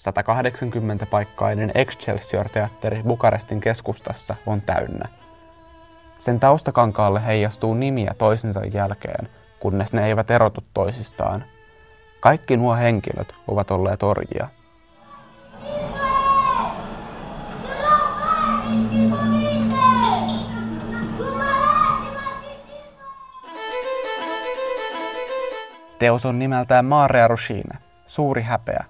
180-paikkainen Excelsior-teatteri Bukarestin keskustassa on täynnä. Sen taustakankaalle heijastuu nimiä toisensa jälkeen, kunnes ne eivät erotu toisistaan. Kaikki nuo henkilöt ovat olleet orjia. Teos on nimeltään Marea Roshine, suuri häpeä.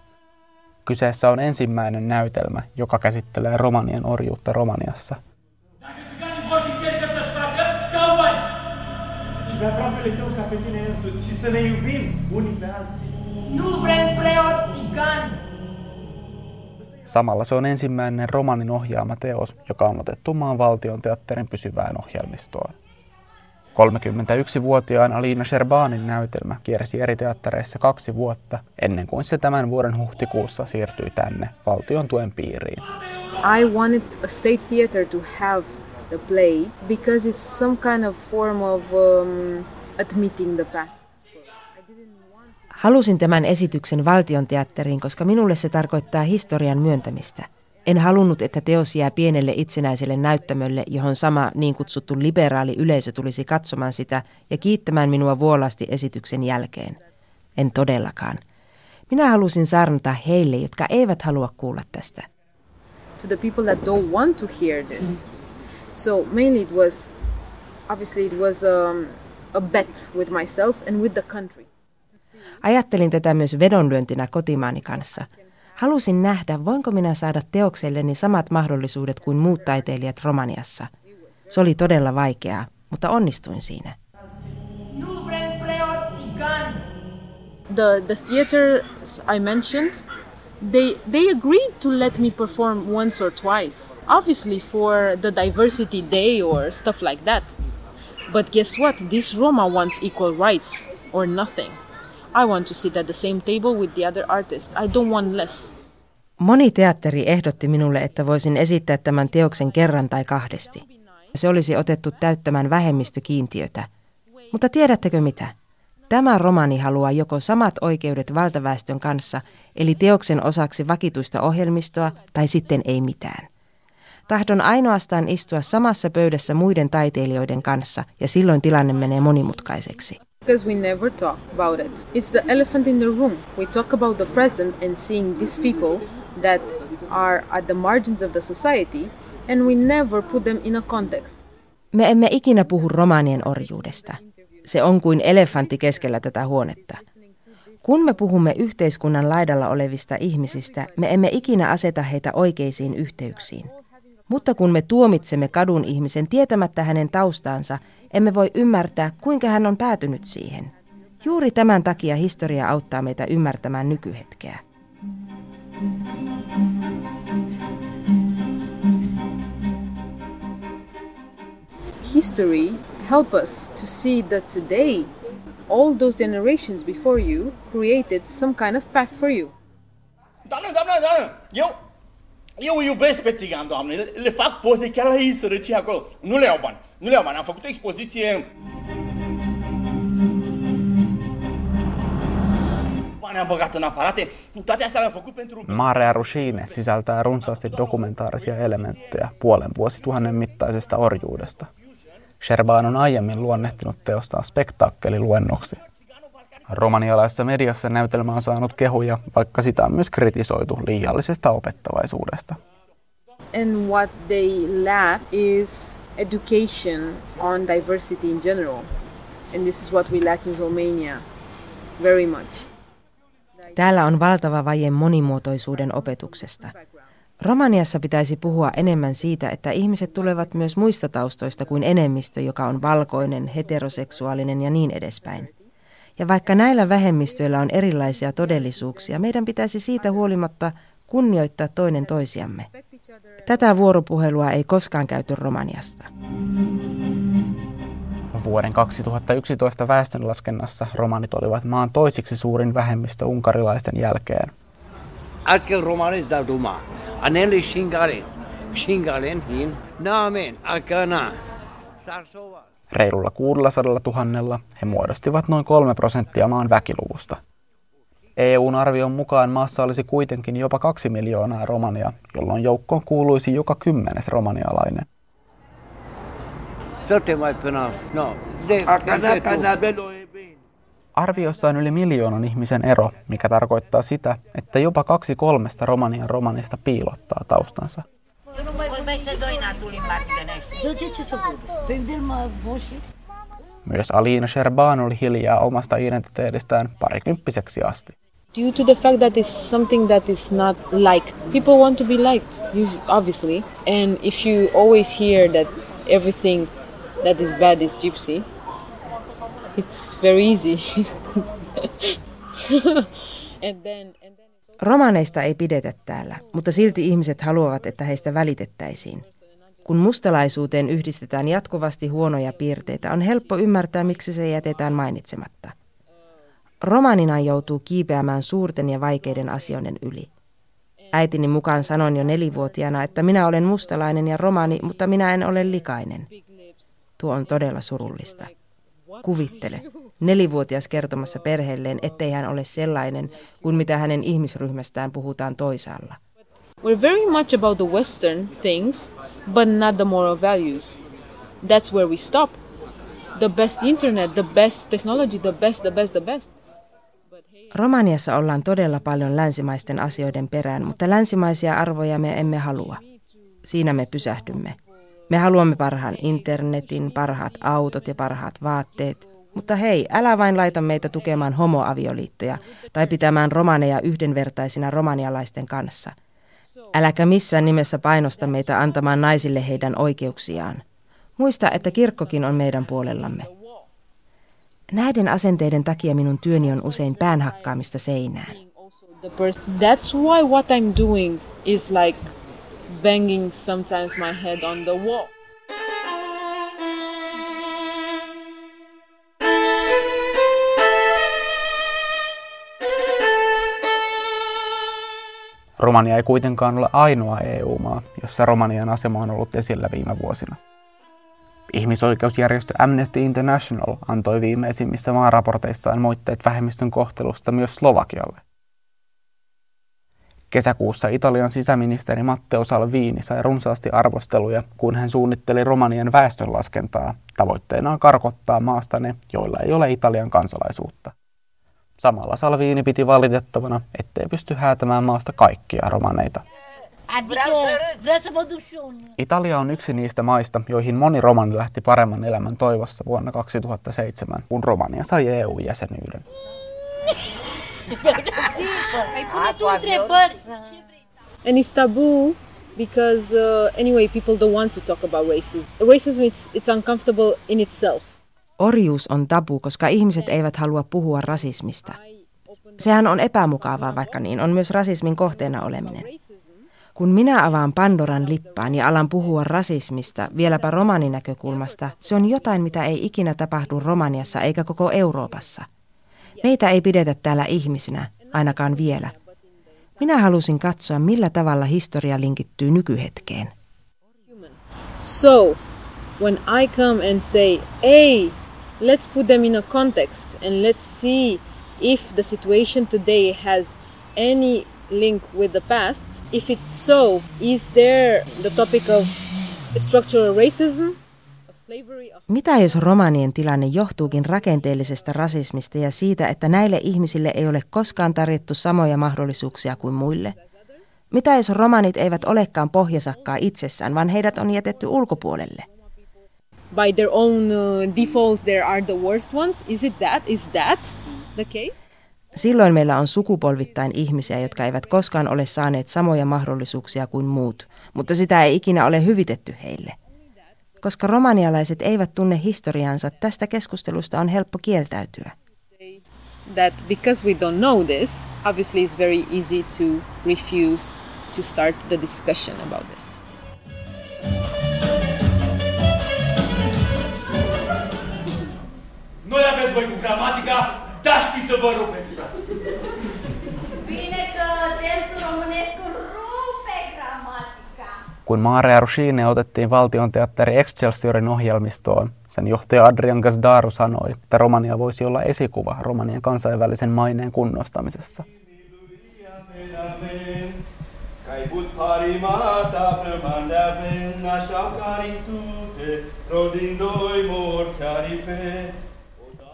Kyseessä on ensimmäinen näytelmä, joka käsittelee romanien orjuutta Romaniassa. Samalla se on ensimmäinen romanin ohjaama teos, joka on otettu maan valtion teatterin pysyvään ohjelmistoon. 31-vuotiaan Alina Sherbanin näytelmä kiersi eri teattereissa kaksi vuotta ennen kuin se tämän vuoden huhtikuussa siirtyi tänne valtion tuen piiriin. I wanted a state theater to have the play because it's some kind of form of um, admitting the past. Halusin tämän esityksen valtion teatteriin, koska minulle se tarkoittaa historian myöntämistä – en halunnut, että teos jää pienelle itsenäiselle näyttämölle, johon sama niin kutsuttu liberaali yleisö tulisi katsomaan sitä ja kiittämään minua vuolaasti esityksen jälkeen. En todellakaan. Minä halusin saarnata heille, jotka eivät halua kuulla tästä. To the people that don't want to hear this. So mainly it was, obviously it was um, a bet with myself and with the country. Ajattelin tätä myös vedonlyöntinä kotimaani kanssa – Halusin nähdä, voinko minä saada teokselleni samat mahdollisuudet kuin muut taiteilijat Romaniassa. Se oli todella vaikeaa, mutta onnistuin siinä. The, the theaters I mentioned, they, they agreed to let me perform once or twice. Obviously for the diversity day or stuff like that. But guess what? This Roma wants equal rights or nothing. I want to sit at the same table with the other artists. I don't want less. Moni teatteri ehdotti minulle, että voisin esittää tämän teoksen kerran tai kahdesti. Se olisi otettu täyttämään vähemmistökiintiötä. Mutta tiedättekö mitä? Tämä romani haluaa joko samat oikeudet valtaväestön kanssa, eli teoksen osaksi vakituista ohjelmistoa, tai sitten ei mitään. Tahdon ainoastaan istua samassa pöydässä muiden taiteilijoiden kanssa, ja silloin tilanne menee monimutkaiseksi. Because we never talk about it. It's the elephant in the room. We talk about the present and seeing these people that are at the margins of the society and we never put them in a context. Me emme ikinä puhu romaanien orjuudesta. Se on kuin elefantti keskellä tätä huonetta. Kun me puhumme yhteiskunnan laidalla olevista ihmisistä, me emme ikinä aseta heitä oikeisiin yhteyksiin. Mutta kun me tuomitsemme kadun ihmisen tietämättä hänen taustaansa, emme voi ymmärtää, kuinka hän on päätynyt siihen. Juuri tämän takia historia auttaa meitä ymmärtämään nykyhetkeä. History help us to see that today all those generations before you created some kind of path for you. Doamne, doamne, doamne, eu, eu iubesc pe țigan, doamne, le, fac poze chiar la ei sărăcie acolo. Nu le iau bani, nu le iau bani, am făcut o expoziție bani am băgat în aparate, toate astea le-am făcut pentru... Marea Rushine sisältää runsaasti dokumentaarisia elementtejä puolen vuosituhannen mittaisesta orjuudesta. Sherban on aiemmin luonnehtinut teostaan spektaakkeliluennoksi. Romanialaisessa mediassa näytelmä on saanut kehuja, vaikka sitä on myös kritisoitu liiallisesta opettavaisuudesta. And what they lack is education on diversity in general. And this is what we lack in Romania very much. Täällä on valtava vaje monimuotoisuuden opetuksesta. Romaniassa pitäisi puhua enemmän siitä, että ihmiset tulevat myös muista taustoista kuin enemmistö, joka on valkoinen, heteroseksuaalinen ja niin edespäin. Ja vaikka näillä vähemmistöillä on erilaisia todellisuuksia, meidän pitäisi siitä huolimatta kunnioittaa toinen toisiamme. Tätä vuoropuhelua ei koskaan käyty Romaniasta. Vuoden 2011 väestönlaskennassa romanit olivat maan toisiksi suurin vähemmistö unkarilaisten jälkeen. Äsken romanit da duma. Aneli shingale. Shingalen hin. Naamen akana. Sarsova. Reilulla 600 000 he muodostivat noin 3 prosenttia maan väkiluvusta. EUn arvion mukaan maassa olisi kuitenkin jopa kaksi miljoonaa romania, jolloin joukkoon kuuluisi joka kymmenes romanialainen. No, Arviossa on yli miljoonan ihmisen ero, mikä tarkoittaa sitä, että jopa kaksi kolmesta romanian romanista piilottaa taustansa. Myös Alina Sherban oli hiljaa omasta identiteetistään parikymppiseksi asti. Due to the fact that it's something that is not liked, people want to be liked, obviously. And if you always hear that everything that is bad is gypsy, it's very easy. and then, and then Romaneista ei pidetä täällä, mutta silti ihmiset haluavat, että heistä välitettäisiin. Kun mustalaisuuteen yhdistetään jatkuvasti huonoja piirteitä, on helppo ymmärtää, miksi se jätetään mainitsematta. Romanina joutuu kiipeämään suurten ja vaikeiden asioiden yli. Äitini mukaan sanoin jo nelivuotiaana, että minä olen mustalainen ja romani, mutta minä en ole likainen. Tuo on todella surullista. Kuvittele, nelivuotias kertomassa perheelleen, ettei hän ole sellainen kuin mitä hänen ihmisryhmästään puhutaan toisaalla. We're very much about the western things, but not the moral values. That's where we stop. The best internet, the best technology, the best, the best, the best. Romaniassa ollaan todella paljon länsimaisten asioiden perään, mutta länsimaisia arvoja me emme halua. Siinä me pysähdymme. Me haluamme parhaan internetin, parhaat autot ja parhaat vaatteet. Mutta hei, älä vain laita meitä tukemaan homoavioliittoja tai pitämään romaneja yhdenvertaisina romanialaisten kanssa. Äläkä missään nimessä painosta meitä antamaan naisille heidän oikeuksiaan. Muista, että kirkkokin on meidän puolellamme. Näiden asenteiden takia minun työni on usein päänhakkaamista seinään. That's why what I'm doing is like banging sometimes my head on the wall. Romania ei kuitenkaan ole ainoa EU-maa, jossa Romanian asema on ollut esillä viime vuosina. Ihmisoikeusjärjestö Amnesty International antoi viimeisimmissä maaraporteissaan moitteet vähemmistön kohtelusta myös Slovakialle. Kesäkuussa Italian sisäministeri Matteo Salvini sai runsaasti arvosteluja, kun hän suunnitteli Romanian väestönlaskentaa tavoitteenaan karkottaa maasta ne, joilla ei ole Italian kansalaisuutta. Samalla Salvini piti valitettavana, ettei pysty häätämään maasta kaikkia romaneita. Italia on yksi niistä maista, joihin moni romani lähti paremman elämän toivossa vuonna 2007, kun Romania sai EU-jäsenyyden. And it's taboo because uh, anyway people don't want to talk about racism. Racism it's, it's uncomfortable in itself. Orjuus on tabu, koska ihmiset eivät halua puhua rasismista. Sehän on epämukavaa, vaikka niin on myös rasismin kohteena oleminen. Kun minä avaan Pandoran lippaan ja alan puhua rasismista, vieläpä romaninäkökulmasta, se on jotain, mitä ei ikinä tapahdu Romaniassa eikä koko Euroopassa. Meitä ei pidetä täällä ihmisinä, ainakaan vielä. Minä halusin katsoa, millä tavalla historia linkittyy nykyhetkeen. So, when I come and say, hey, let's put them in a context and let's see if the situation today has any link with the past. If it's so, is there the topic of structural racism? Mitä jos romanien tilanne johtuukin rakenteellisesta rasismista ja siitä, että näille ihmisille ei ole koskaan tarjottu samoja mahdollisuuksia kuin muille? Mitä jos romanit eivät olekaan pohjasakkaa itsessään, vaan heidät on jätetty ulkopuolelle? By their own uh, defaults, there are the worst ones. Is it that? Is that the case? Silloin meillä on sukupolvittain ihmisiä, jotka eivät koskaan ole saaneet samoja mahdollisuuksia kuin muut, mutta sitä ei ikinä ole hyvitetty heille. Koska romanialaiset eivät tunne historiansa, tästä keskustelusta on helppo kieltäytyä. That because we don't know this, obviously it's very easy to refuse to start the discussion about this. Aveți voi cu gramatica da știți să vă rupeți, frate. Bine că tensul românesc rupe gramatica. Kun Maarea Rushine otettiin valtion teatteri Excelsiorin ohjelmistoon, Sen johtaja Adrian Gazdaru sanoi, että Romania voisi olla esikuva Romanian kansainvälisen maineen kunnostamisessa.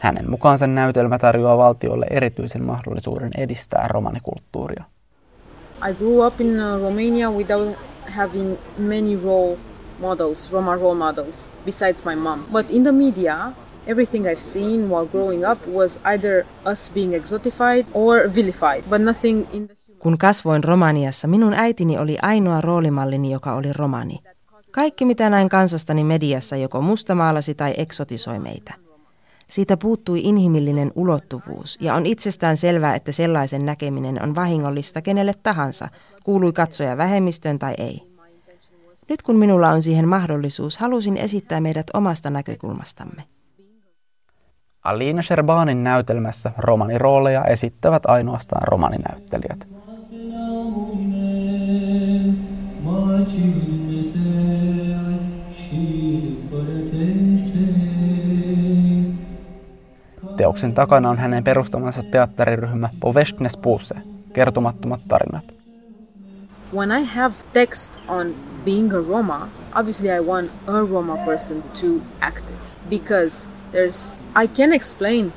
Hänen mukaansa näytelmä tarjoaa valtiolle erityisen mahdollisuuden edistää romanikulttuuria. I grew up in uh, Romania without having many role models, Roma role models, besides my mom. But in the media, everything I've seen while growing up was either us being exotified or vilified, but nothing in the Kun kasvoin Romaniassa, minun äitini oli ainoa roolimallini, joka oli romani. Kaikki mitä näin kansastani mediassa joko mustamaalasi tai eksotisoi meitä. Siitä puuttui inhimillinen ulottuvuus ja on itsestään selvää, että sellaisen näkeminen on vahingollista kenelle tahansa, kuului katsoja vähemmistöön tai ei. Nyt kun minulla on siihen mahdollisuus, halusin esittää meidät omasta näkökulmastamme. Alina Sherbanin näytelmässä romanirooleja esittävät ainoastaan romaninäyttelijät. Teoksen takana on hänen perustamansa teatteriryhmä Povestnes Puse, kertomattomat tarinat. When I have text on being a Roma, obviously I want a Roma person to act it because there's I can explain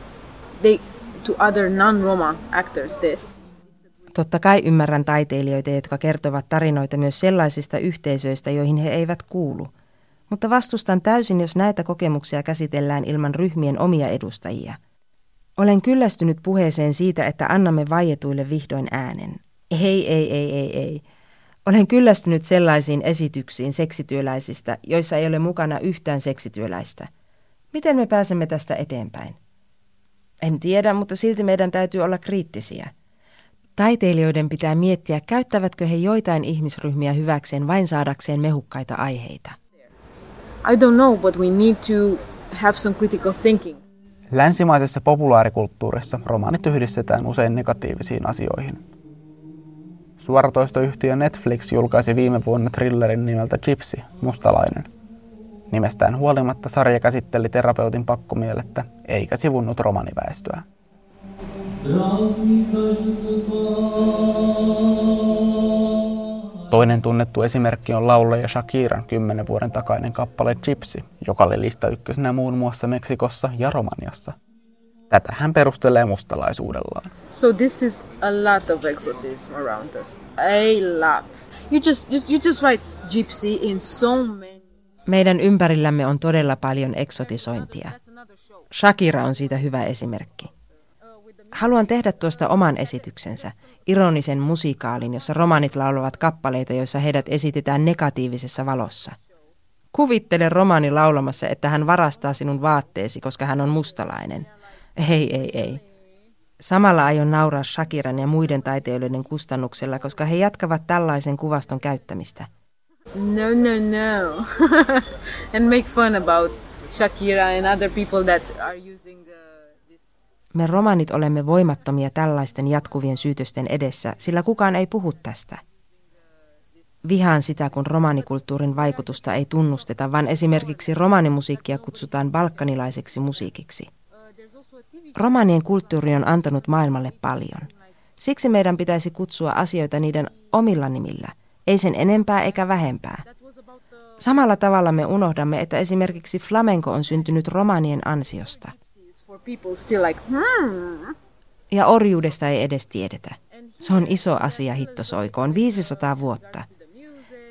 they to other non-Roma actors this. Totta kai ymmärrän taiteilijoita, jotka kertovat tarinoita myös sellaisista yhteisöistä, joihin he eivät kuulu. Mutta vastustan täysin, jos näitä kokemuksia käsitellään ilman ryhmien omia edustajia. Olen kyllästynyt puheeseen siitä, että annamme vaietuille vihdoin äänen. Ei, ei, ei, ei, ei. Olen kyllästynyt sellaisiin esityksiin seksityöläisistä, joissa ei ole mukana yhtään seksityöläistä. Miten me pääsemme tästä eteenpäin? En tiedä, mutta silti meidän täytyy olla kriittisiä. Taiteilijoiden pitää miettiä, käyttävätkö he joitain ihmisryhmiä hyväkseen vain saadakseen mehukkaita aiheita. I don't know, but we need to have some critical thinking. Länsimaisessa populaarikulttuurissa romaanit yhdistetään usein negatiivisiin asioihin. Suoratoistoyhtiö Netflix julkaisi viime vuonna thrillerin nimeltä Gypsy, mustalainen. Nimestään huolimatta sarja käsitteli terapeutin pakkomielettä, eikä sivunnut romaniväestöä. Toinen tunnettu esimerkki on laulaja Shakiran kymmenen vuoden takainen kappale Gypsy, joka oli lista ykkösenä muun muassa Meksikossa ja Romaniassa. Tätä hän perustelee mustalaisuudellaan. So this is a lot of exotism around us. A lot. You just, just you just write gypsy in so many. Meidän ympärillämme on todella paljon eksotisointia. Shakira on siitä hyvä esimerkki. Haluan tehdä tuosta oman esityksensä, ironisen musikaalin, jossa romanit laulavat kappaleita, joissa heidät esitetään negatiivisessa valossa. Kuvittele romani laulamassa, että hän varastaa sinun vaatteesi, koska hän on mustalainen. Ei, ei, ei. Samalla aion nauraa Shakiran ja muiden taiteilijoiden kustannuksella, koska he jatkavat tällaisen kuvaston käyttämistä. No, no, no. and make fun about Shakira and other people that are using this. Me romanit olemme voimattomia tällaisten jatkuvien syytösten edessä, sillä kukaan ei puhu tästä. Vihaan sitä, kun romanikulttuurin vaikutusta ei tunnusteta, vaan esimerkiksi romanimusiikkia kutsutaan balkanilaiseksi musiikiksi. Romanien kulttuuri on antanut maailmalle paljon. Siksi meidän pitäisi kutsua asioita niiden omilla nimillä, ei sen enempää eikä vähempää. Samalla tavalla me unohdamme, että esimerkiksi flamenco on syntynyt romanien ansiosta. For people still like, hmm. Ja orjuudesta ei edes tiedetä. Se on iso asia hittosoikoon, 500 vuotta.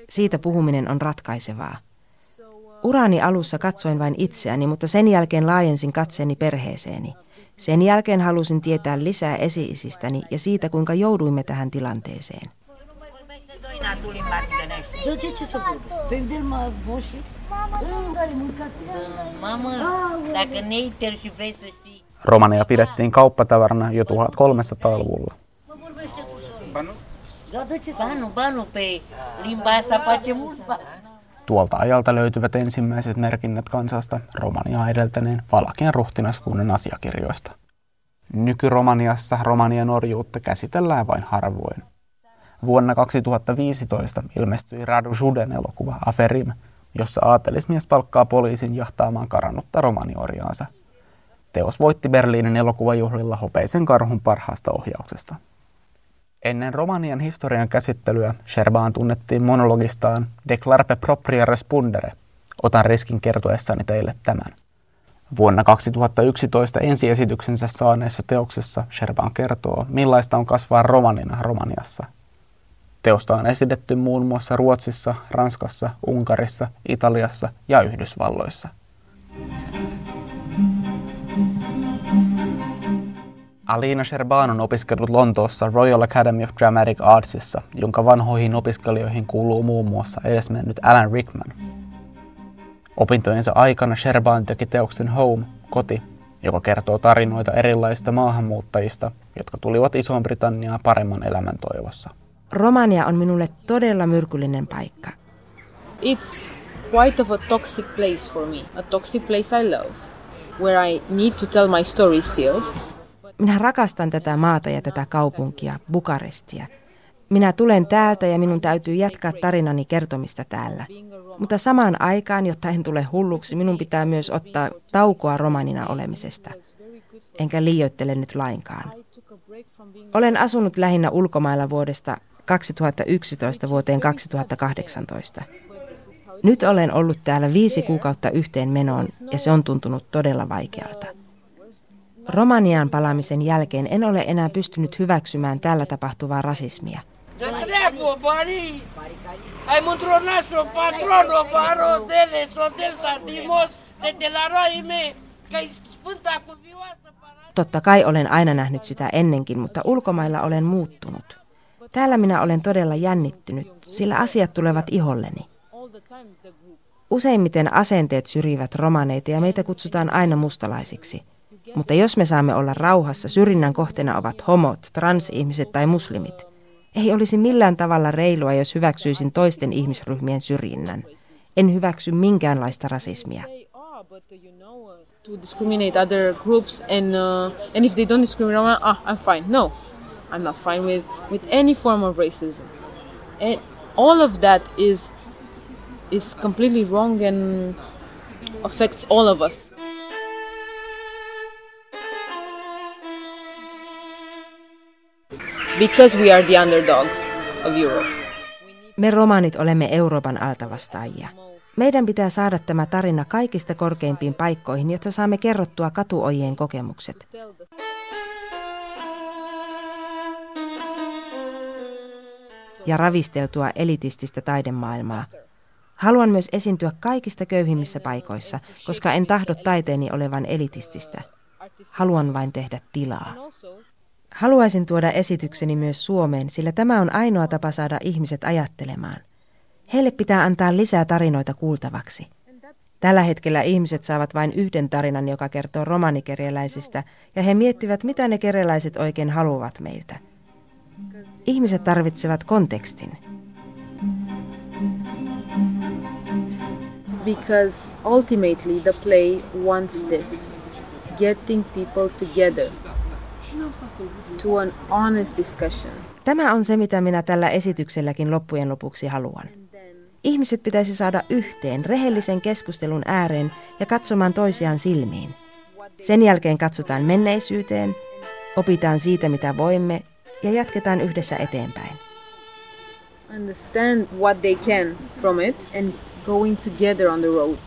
Siitä puhuminen on ratkaisevaa. Urani alussa katsoin vain itseäni, mutta sen jälkeen laajensin katseeni perheeseeni. Sen jälkeen halusin tietää lisää esi-isistäni ja siitä, kuinka jouduimme tähän tilanteeseen. Da, ce, ce să vorbesc? Pe Moșii? Care mâncați? Mamă, dacă ne inter și vrei să știi... Romania pidettiin kauppatavarana jo 1300-luvulla. Da, da, ce să Banu, banu, pe limba asta face mult bani. Tuolta ajalta löytyvät ensimmäiset merkinnät kansasta Romaniaa edeltäneen Valakian ruhtinaskunnan asiakirjoista. Nykyromaniassa Romanian orjuutta käsitellään vain harvoin. Vuonna 2015 ilmestyi Radu Juden elokuva Aferim, jossa aatelismies palkkaa poliisin jahtaamaan karannutta romaniorjaansa. Teos voitti Berliinin elokuvajuhlilla hopeisen karhun parhaasta ohjauksesta. Ennen Romanian historian käsittelyä Sherbaan tunnettiin monologistaan Declarpe propria respondere. Otan riskin kertoessani teille tämän. Vuonna 2011 ensiesityksensä saaneessa teoksessa Sherban kertoo, millaista on kasvaa romanina Romaniassa. Teosta on esitetty muun muassa Ruotsissa, Ranskassa, Unkarissa, Italiassa ja Yhdysvalloissa. Alina Sherban on opiskellut Lontoossa Royal Academy of Dramatic Artsissa, jonka vanhoihin opiskelijoihin kuuluu muun muassa edesmennyt Alan Rickman. Opintojensa aikana Sherban teki teoksen Home, koti, joka kertoo tarinoita erilaisista maahanmuuttajista, jotka tulivat Isoon Britanniaan paremman elämän toivossa. Romania on minulle todella myrkyllinen paikka. It's quite of a toxic place for me, a toxic place I love, where I need to tell my story still. Minä rakastan tätä maata ja tätä kaupunkia, Bukarestia. Minä tulen täältä ja minun täytyy jatkaa tarinani kertomista täällä. Mutta samaan aikaan, jotta en tule hulluksi, minun pitää myös ottaa taukoa romanina olemisesta. Enkä liioittele nyt lainkaan. Olen asunut lähinnä ulkomailla vuodesta 2011 vuoteen 2018. Nyt olen ollut täällä viisi kuukautta yhteen menoon ja se on tuntunut todella vaikealta. Romaniaan palaamisen jälkeen en ole enää pystynyt hyväksymään täällä tapahtuvaa rasismia. Totta kai olen aina nähnyt sitä ennenkin, mutta ulkomailla olen muuttunut. Täällä minä olen todella jännittynyt, sillä asiat tulevat iholleni. Useimmiten asenteet syrjivät romaneita ja meitä kutsutaan aina mustalaisiksi – mutta jos me saamme olla rauhassa, syrjinnän kohteena ovat homot, transihmiset tai muslimit. Ei olisi millään tavalla reilua, jos hyväksyisin toisten ihmisryhmien syrjinnän. En hyväksy minkäänlaista rasismia. To discriminate other groups and uh, and if they don't discriminate, ah, I'm fine. No, I'm not fine with with any form of racism. And all of that is is completely wrong and affects all of us. because we are the underdogs of Europe. Me romanit olemme Euroopan altavastaajia. Meidän pitää saada tämä tarina kaikista korkeimpiin paikkoihin, jotta saamme kerrottua katuojien kokemukset. Ja ravisteltua elitististä taidemaailmaa. Haluan myös esiintyä kaikista köyhimmissä paikoissa, koska en tahdo taiteeni olevan elitististä. Haluan vain tehdä tilaa. Haluaisin tuoda esitykseni myös Suomeen, sillä tämä on ainoa tapa saada ihmiset ajattelemaan. Heille pitää antaa lisää tarinoita kuultavaksi. Tällä hetkellä ihmiset saavat vain yhden tarinan, joka kertoo romanikerjäläisistä, ja he miettivät, mitä ne kerjäläiset oikein haluavat meiltä. Ihmiset tarvitsevat kontekstin. Because ultimately the play wants this, getting people together to an honest discussion. Tämä on se, mitä minä tällä esitykselläkin loppujen lopuksi haluan. Ihmiset pitäisi saada yhteen rehellisen keskustelun ääreen ja katsomaan toisiaan silmiin. Sen jälkeen katsotaan menneisyyteen, opitaan siitä, mitä voimme ja jatketaan yhdessä eteenpäin. Understand what they can from it and going together on the road.